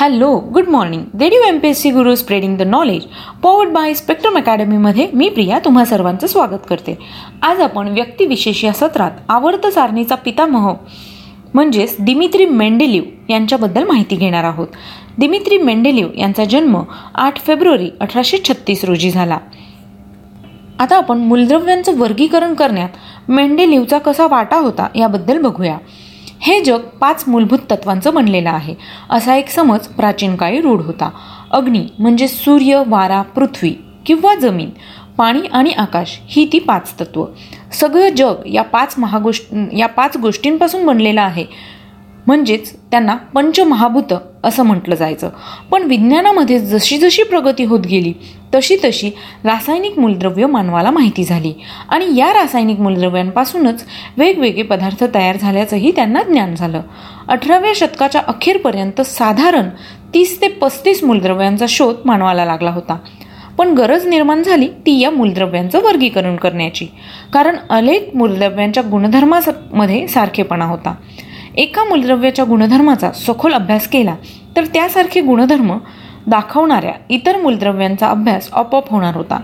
Hello good morning radio M P S C Guru spreading the knowledge powered by spectrum अकॅडमीमध्ये मी प्रिया तुम्हा सर्वांचं स्वागत करते. आज आपण व्यक्तिविशेष या सत्रात आवर्त सारणीचा पितामह म्हणजेच दिमित्री मेंडेलिव यांच्याबद्दल माहिती घेणार आहोत. दिमित्री मेंडेलिव यांचा जन्म आठ फेब्रुवारी अठराशे छत्तीस रोजी झाला. आता आपण मूलद्रव्यांचं वर्गीकरण करण्यात मेंडेलिवचा कसा वाटा होता याबद्दल बघूया. हे जग पाच मूलभूत तत्वांचं बनलेलं आहे. असा एक समज प्राचीन काळी रूढ होता. अग्नी म्हणजे सूर्य वारा पृथ्वी किंवा जमीन. पाणी आणि आकाश ही ती पाच तत्व. सगळं जग या पाच महागोष्ट या पाच गोष्टींपासून बनलेलं आहे. म्हणजेच त्यांना पंचमहाभूत असं म्हटलं जायचं. पण विज्ञानामध्ये जशी जशी प्रगती होत गेली तशी तशी रासायनिक मूलद्रव्य मानवाला माहिती झाली. आणि या रासायनिक मूलद्रव्यांपासूनच वेगवेगळे पदार्थ तयार झाल्याचंही त्यांना ज्ञान झालं. अठराव्या शतकाच्या अखेरपर्यंत साधारण तीस ते पस्तीस मूलद्रव्यांचा शोध मानवाला लागला होता. पण गरज निर्माण झाली ती या मूलद्रव्यांचं वर्गीकरण करण्याची. कारण अनेक मूलद्रव्यांच्या गुणधर्मामध्ये सारखेपणा होता. एका मूलद्रव्याच्या गुणधर्माचा सखोल अभ्यास केला तर त्यासारखे गुणधर्म दाखवणाऱ्या इतर मूलद्रव्यांचा अभ्यास आपोआप होणार होता.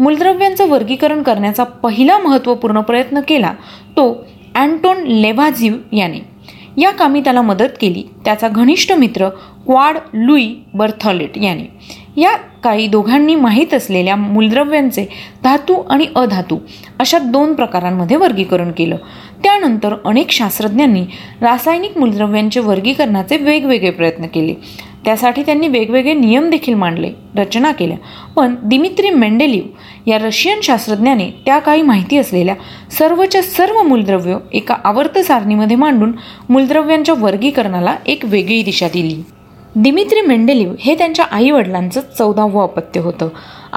मूलद्रव्यांचं वर्गीकरण करण्याचा पहिला महत्त्वपूर्ण प्रयत्न केला तो अँटोन लेव्हाझिव याने. या कामी त्याला मदत केली. त्याचा घनिष्ठ मित्र क्वाड लुई बर्थॉलेट याने. या काही दोघांनी माहीत असलेल्या मूलद्रव्यांचे धातू आणि अधातू अशा दोन प्रकारांमध्ये वर्गीकरण केलं. त्यानंतर अनेक शास्त्रज्ञांनी रासायनिक मूलद्रव्यांचे वर्गीकरणाचे वेगवेगळे प्रयत्न केले. त्यासाठी त्यांनी वेगवेगळे नियम देखील मांडले रचना केल्या. पण दिमित्री मेंडेलिव या रशियन शास्त्रज्ञाने त्या काही माहिती असलेल्या सर्वच्या सर्व मूलद्रव्य एका आवर्त सारणीमध्ये मांडून मूलद्रव्यांच्या वर्गीकरणाला एक वेगळी दिशा दिली. दिमित्री मेंडेलिव हे त्यांच्या आई वडिलांचं चौदावं अपत्य होतं.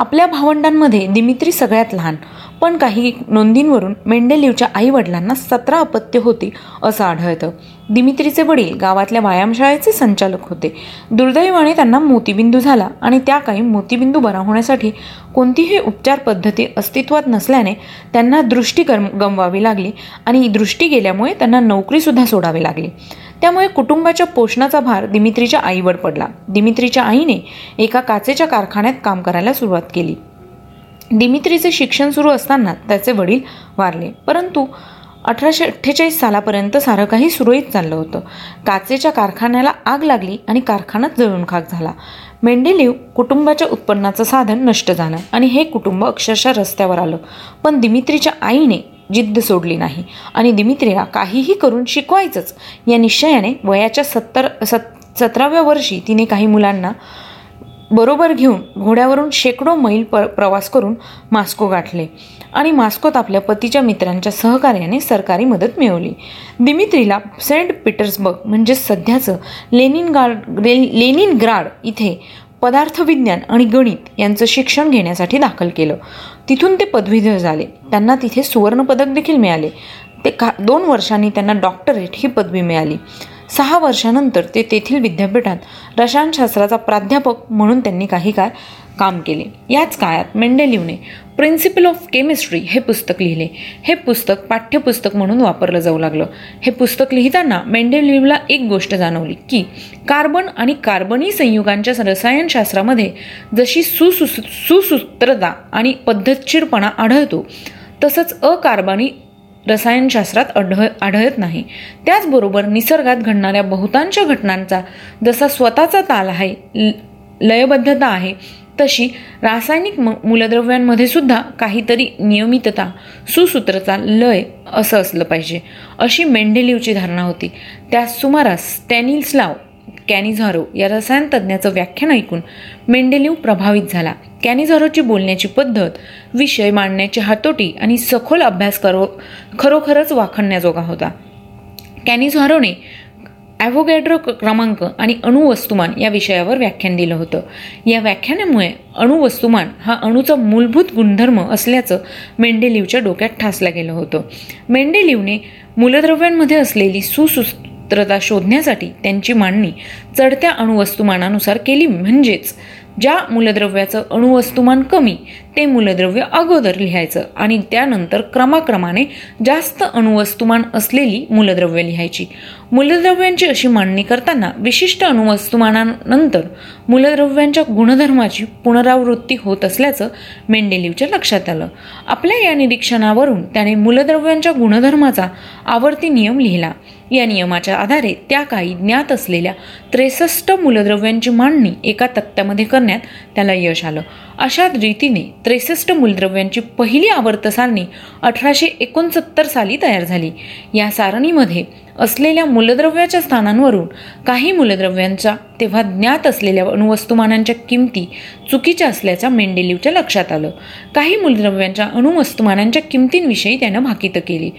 आपल्या भावंडांमध्ये दिमित्री सगळ्यात लहान. पण काही नोंदींवरून मेंडेलिवच्या आई वडिलांना सतरा अपत्य होती असं आढळतं. दिमित्रीचे वडील गावातल्या व्यायामशाळेचे संचालक होते. दुर्दैवाने त्यांना मोतीबिंदू झाला आणि त्या काही मोतीबिंदू बरा होण्यासाठी कोणतीही उपचार पद्धती अस्तित्वात नसल्याने त्यांना दृष्टी गम गमवावी लागली आणि दृष्टी गेल्यामुळे त्यांना नोकरीसुद्धा सोडावी लागली. त्यामुळे कुटुंबाच्या पोषणाचा भार दिमित्रीच्या आईवर पडला. दिमित्रीच्या आईने एका काचेच्या कारखान्यात काम करायला सुरुवात केली. दिमित्रीचे शिक्षण सुरू असताना त्याचे वडील वारले. परंतु अठराशे अठ्ठेचाळीस सालापर्यंत सारं काही सुरळीत चाललं होतं. काचेच्या कारखान्याला आग लागली आणि कारखानाच जळून खाक झाला. मेंडेलिव कुटुंबाच्या उत्पन्नाचं साधन नष्ट झालं आणि हे कुटुंब अक्षरशः रस्त्यावर आलं. पण दिमित्रीच्या आईने जिद्द सोडली नाही आणि दिमित्रीला काहीही करून शिकवायचंच. या निश्चयाने वयाच्या सत्तर सत सतराव्या वर्षी तिने काही मुलांना बरोबर घेऊन घोड्यावरून शेकडो मैल प प्रवास करून मास्को गाठले. आणि मास्कोत आपल्या पतीच्या मित्रांच्या सहकार्याने सरकारी मदत मिळवली. दिमित्रीला सेंट पीटर्सबर्ग म्हणजे सध्याचं लेनिन गार्ड लेनिन ग्राड इथे पदार्थविज्ञान आणि गणित यांचं शिक्षण घेण्यासाठी दाखल केलं. तिथून ते पदवीधर झाले. त्यांना तिथे सुवर्णपदक देखील मिळाले. ते का दोन वर्षांनी त्यांना डॉक्टरेट ही पदवी मिळाली. सहा वर्षानंतर ते तेथील विद्यापीठात रसायनशास्त्राचा प्राध्यापक म्हणून त्यांनी काही काळ काम केले. याच काळात मेंडेलिवने प्रिन्सिपल ऑफ केमिस्ट्री हे पुस्तक लिहिले. हे पुस्तक पाठ्यपुस्तक म्हणून वापरलं जाऊ लागलं. हे पुस्तक लिहिताना मेंडेलिवला एक गोष्ट जाणवली की कार्बन आणि कार्बनी संयुगांच्या रसायनशास्त्रामध्ये जशी सुसु सुसूत्रता आणि पद्धतशीरपणा आढळतो तसंच अकार्बनी रसायनशास्त्रात आढळ आढळत नाही. त्याचबरोबर निसर्गात घडणाऱ्या बहुतांश घटनांचा जसा स्वतःचा ताल आहे लयबद्धता आहे तशी रासायनिक म मूलद्रव्यांमध्ये सुद्धा काहीतरी नियमितता सुसूत्रता लय असं असलं पाहिजे अशी मेंडेलिवची धारणा होती. त्या सुमारास स्टॅनिल्सलाव कॅनिझारो या रसायन तज्ज्ञाचं व्याख्यान ऐकून मेंडेलिव प्रभावित झाला. कॅनिझारोची बोलण्याची पद्धत विषय मांडण्याची हातोटी आणि सखोल अभ्यास करो खरोखरच वाखणण्याजोगा होता. कॅनिझारोने ॲव्होगॅड्रो क्रमांक आणि अणुवस्तुमान या विषयावर व्याख्यान दिलं होतं. या व्याख्यानामुळे अणुवस्तुमान हा अणूचा मूलभूत गुणधर्म असल्याचं मेंडेलिवच्या डोक्यात ठासलं गेलं होतं. मेंडेलिवने मूलद्रव्यांमध्ये असलेली सुसूत्रता शोधण्यासाठी त्यांची मांडणी चढत्या अणुवस्तुमानानुसार केली. म्हणजेच ज्या मूलद्रव्याचं अणुवस्तुमान कमी ते मूलद्रव्य अगोदर लिहायचं आणि त्यानंतर क्रमाक्रमाने जास्त अणुवस्तुमान असलेली मूलद्रव्य लिहायची. मूलद्रव्यांची अशी मांडणी करताना विशिष्ट अणुवस्तुमानानंतर मूलद्रव्यांच्या गुणधर्माची पुनरावृत्ती होत असल्याचं मेंडेलिवच्या लक्षात आलं. आपल्या या निरीक्षणावरून त्याने मूलद्रव्यांच्या गुणधर्माचा आवर्ती नियम लिहिला. या नियमाच्या आधारे त्या काही ज्ञात असलेल्या त्रेसष्ट मूलद्रव्यांची मांडणी एका तक्त्यामध्ये करण्यात त्याला यश आलं. अशा रीतीने त्रेसष्ट मूलद्रव्यांची पहिली आवर्त सारणी अठराशे एकोणसत्तर साली तयार झाली. या सारणीमध्ये असलेल्या मूलद्रव्याच्या स्थानांवरून काही मूलद्रव्यांच्या तेव्हा ज्ञात असलेल्या अणुवस्तुमानांच्या किमती चुकीच्या असल्याच्या मेंडेलिवच्या लक्षात आलं. काही मूलद्रव्यांच्या अणुवस्तुमानांच्या किमतींविषयी त्यानं भाकितं केली.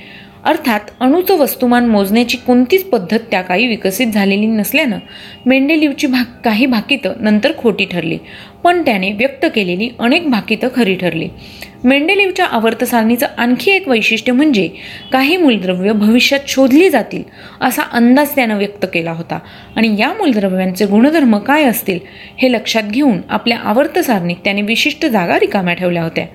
अर्थात अणुचं वस्तुमान मोजण्याची कोणतीच पद्धत त्या काही विकसित झालेली नसल्यानं मेंडेलिवची भाग काही भाकितं नंतर खोटी ठरली. पण त्याने व्यक्त केलेली अनेक भाकितं खरी ठरली. मेंडेलिवच्या आवर्तसारणीचं आणखी एक वैशिष्ट्य म्हणजे काही मूलद्रव्य भविष्यात शोधली जातील असा अंदाज त्यानं व्यक्त केला होता. आणि या मूलद्रव्यांचे गुणधर्म काय असतील हे लक्षात घेऊन आपल्या आवर्त सारणीत त्याने विशिष्ट जागा रिकाम्या ठेवल्या होत्या.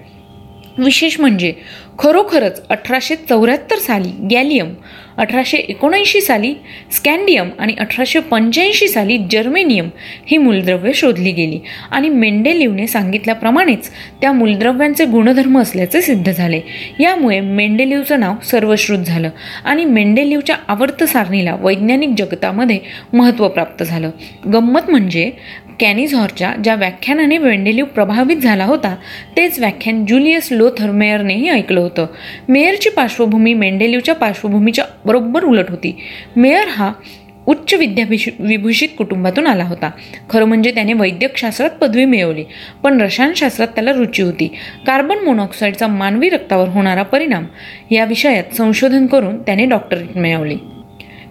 विशेष म्हणजे खरोखरच अठराशे चौऱ्याहत्तर साली गॅलियम अठराशे एकोणऐंशी साली स्कॅन्डियम आणि अठराशे पंच्याऐंशी साली जर्मेनियम ही मूलद्रव्ये शोधली गेली. आणि मेंडेलिवने सांगितल्याप्रमाणेच त्या मूलद्रव्यांचे गुणधर्म असल्याचे सिद्ध झाले. यामुळे मेंडेलिवचं नाव सर्वश्रुत झालं आणि मेंडेलिवच्या आवर्त सारणीला वैज्ञानिक जगतामध्ये महत्त्व प्राप्त झालं. गंमत म्हणजे कॅनिझॉरच्या ज्या व्याख्यानाने मेंडेलिव प्रभावित झाला होता तेच व्याख्यान जुलियस लोथर मेयरनेही ऐकलं होतं. मेयरची पार्श्वभूमी मेंडेलिवच्या पार्श्वभूमीच्या बरोबर उलट होती. मेयर हा उच्च विद्याभिष विभूषित कुटुंबातून आला होता. खरं म्हणजे त्याने वैद्यकशास्त्रात पदवी मिळवली पण रसायनशास्त्रात त्याला रुची होती. कार्बन मोनॉक्साईडचा मानवी रक्तावर होणारा परिणाम या विषयात संशोधन करून त्याने डॉक्टरेट मिळवली.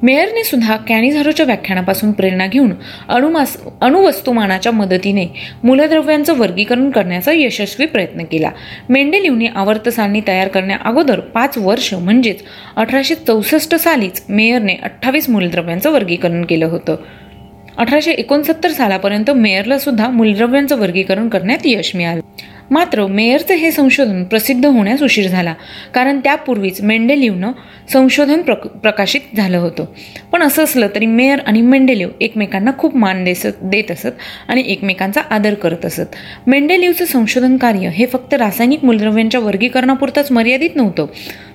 मेयरने सुद्धा कॅनिझारोच्या व्याख्यानापासून प्रेरणा घेऊन अणुमास अणुवस्तुमानाच्या मदतीने मूलद्रव्यांचं वर्गीकरण करण्याचा यशस्वी प्रयत्न केला. मेंडेलिवने आवर्त सारणी तयार करण्याअगोदर पाच वर्ष म्हणजेच अठराशे चौसष्ट सालीच मेयरने अठ्ठावीस मूलद्रव्यांचं वर्गीकरण केलं होतं. अठराशे एकोणसत्तर सालापर्यंत मेयरला सुद्धा मूलद्रव्यांचं वर्गीकरण करण्यात यश मिळालं. मात्र मेयरचे हे संशोधन प्रसिद्ध होण्यास उशीर झाला कारण त्यापूर्वीच मेंडेलिवनं संशोधन प्रक प्रकाशित झालं होतं. पण असं असलं तरी मेयर आणि मेंडेलिव एकमेकांना खूप मान देसत देत असत आणि एकमेकांचा आदर करत असत. मेंडेलिवचं संशोधन कार्य हे फक्त रासायनिक मूलद्रव्यांच्या वर्गीकरणापुरतंच मर्यादित नव्हतं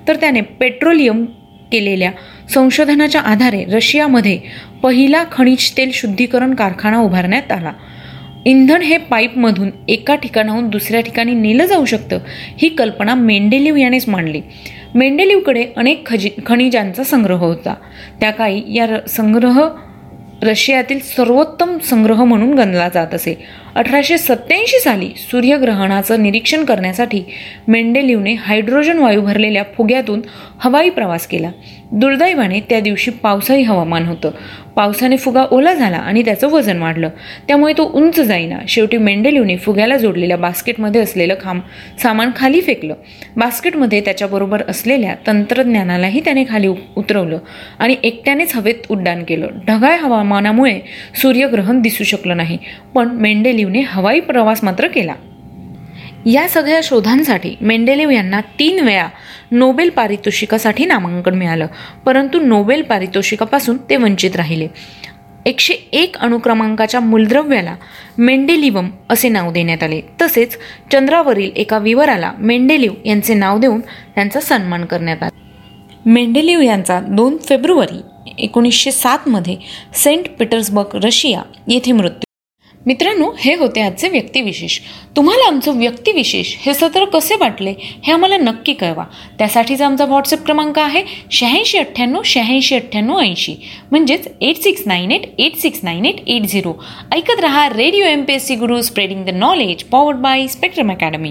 तर त्याने पेट्रोलियम केलेल्या संशोधनाच्या आधारे रशियामध्ये पहिला खनिज तेल शुद्धीकरण कारखाना उभारण्यात आला. इंधन हे पाईपमधून एका ठिकाणाहून दुसऱ्या ठिकाणी नेलं जाऊ शकतं ही कल्पना मेंडेलिव यानेच मांडली. मेंडेलिवकडे अनेक खजी खनिजांचा संग्रह होता. त्या काळी या संग्रह रशियातील सर्वोत्तम संग्रह म्हणून गणला जात असे. अठराशे सत्त्याऐंशी साली सूर्यग्रहणाचं निरीक्षण करण्यासाठी मेंडेलिवने हायड्रोजन वायू भरलेल्या फुग्यातून हवाई प्रवास केला. दुर्दैवाने त्या दिवशी पावसाळी हवामान होतं. पावसाने फुगा ओला झाला आणि त्याचं वजन वाढलं. त्यामुळे तो उंच जाईना. शेवटी मेंडेलिवने फुग्याला जोडलेल्या बास्केटमध्ये असलेलं खाम सामान खाली फेकलं. बास्केटमध्ये त्याच्याबरोबर असलेल्या तंत्रज्ञानालाही त्याने खाली उतरवलं आणि एकट्यानेच हवेत उड्डाण केलं. ढगाळ हवामानामुळे सूर्यग्रहण दिसू शकलं नाही. पण मेंडेलिवने हवाई प्रवास मात्र केला. या सगळ्या शोधांसाठी मेंडेलिव यांना तीन वेळा नोबेल पारितोषिकासाठी नामांकन मिळालं. परंतु नोबेल पारितोषिकापासून ते वंचित राहिले. एकशे एक अणुक्रमांकाच्या मूलद्रव्याला मेंडेलिवम असे नाव देण्यात आले. तसेच चंद्रावरील एका विवराला मेंडेलिव यांचे नाव देऊन त्यांचा सन्मान करण्यात आला. मेंडेलिव यांचा दोन फेब्रुवारी एकोणीसशे सातमध्ये सेंट पीटर्सबर्ग रशिया येथे मृत्यू मित्रांनो हे होते आजचे व्यक्तिविशेष. तुम्हाला आमचं व्यक्तिविशेष हे सत्र कसे वाटले हे आम्हाला नक्की कळवा. त्यासाठीचा आमचा व्हॉट्सअप क्रमांक आहे शहाऐंशी अठ्ठ्याण्णव शहाऐंशी अठ्ठ्याण्णव ऐंशी. म्हणजेच eight six nine eight eight six nine eight eight zero. ऐकत रहा radio M P S C Guru spreading the knowledge powered by spectrum academy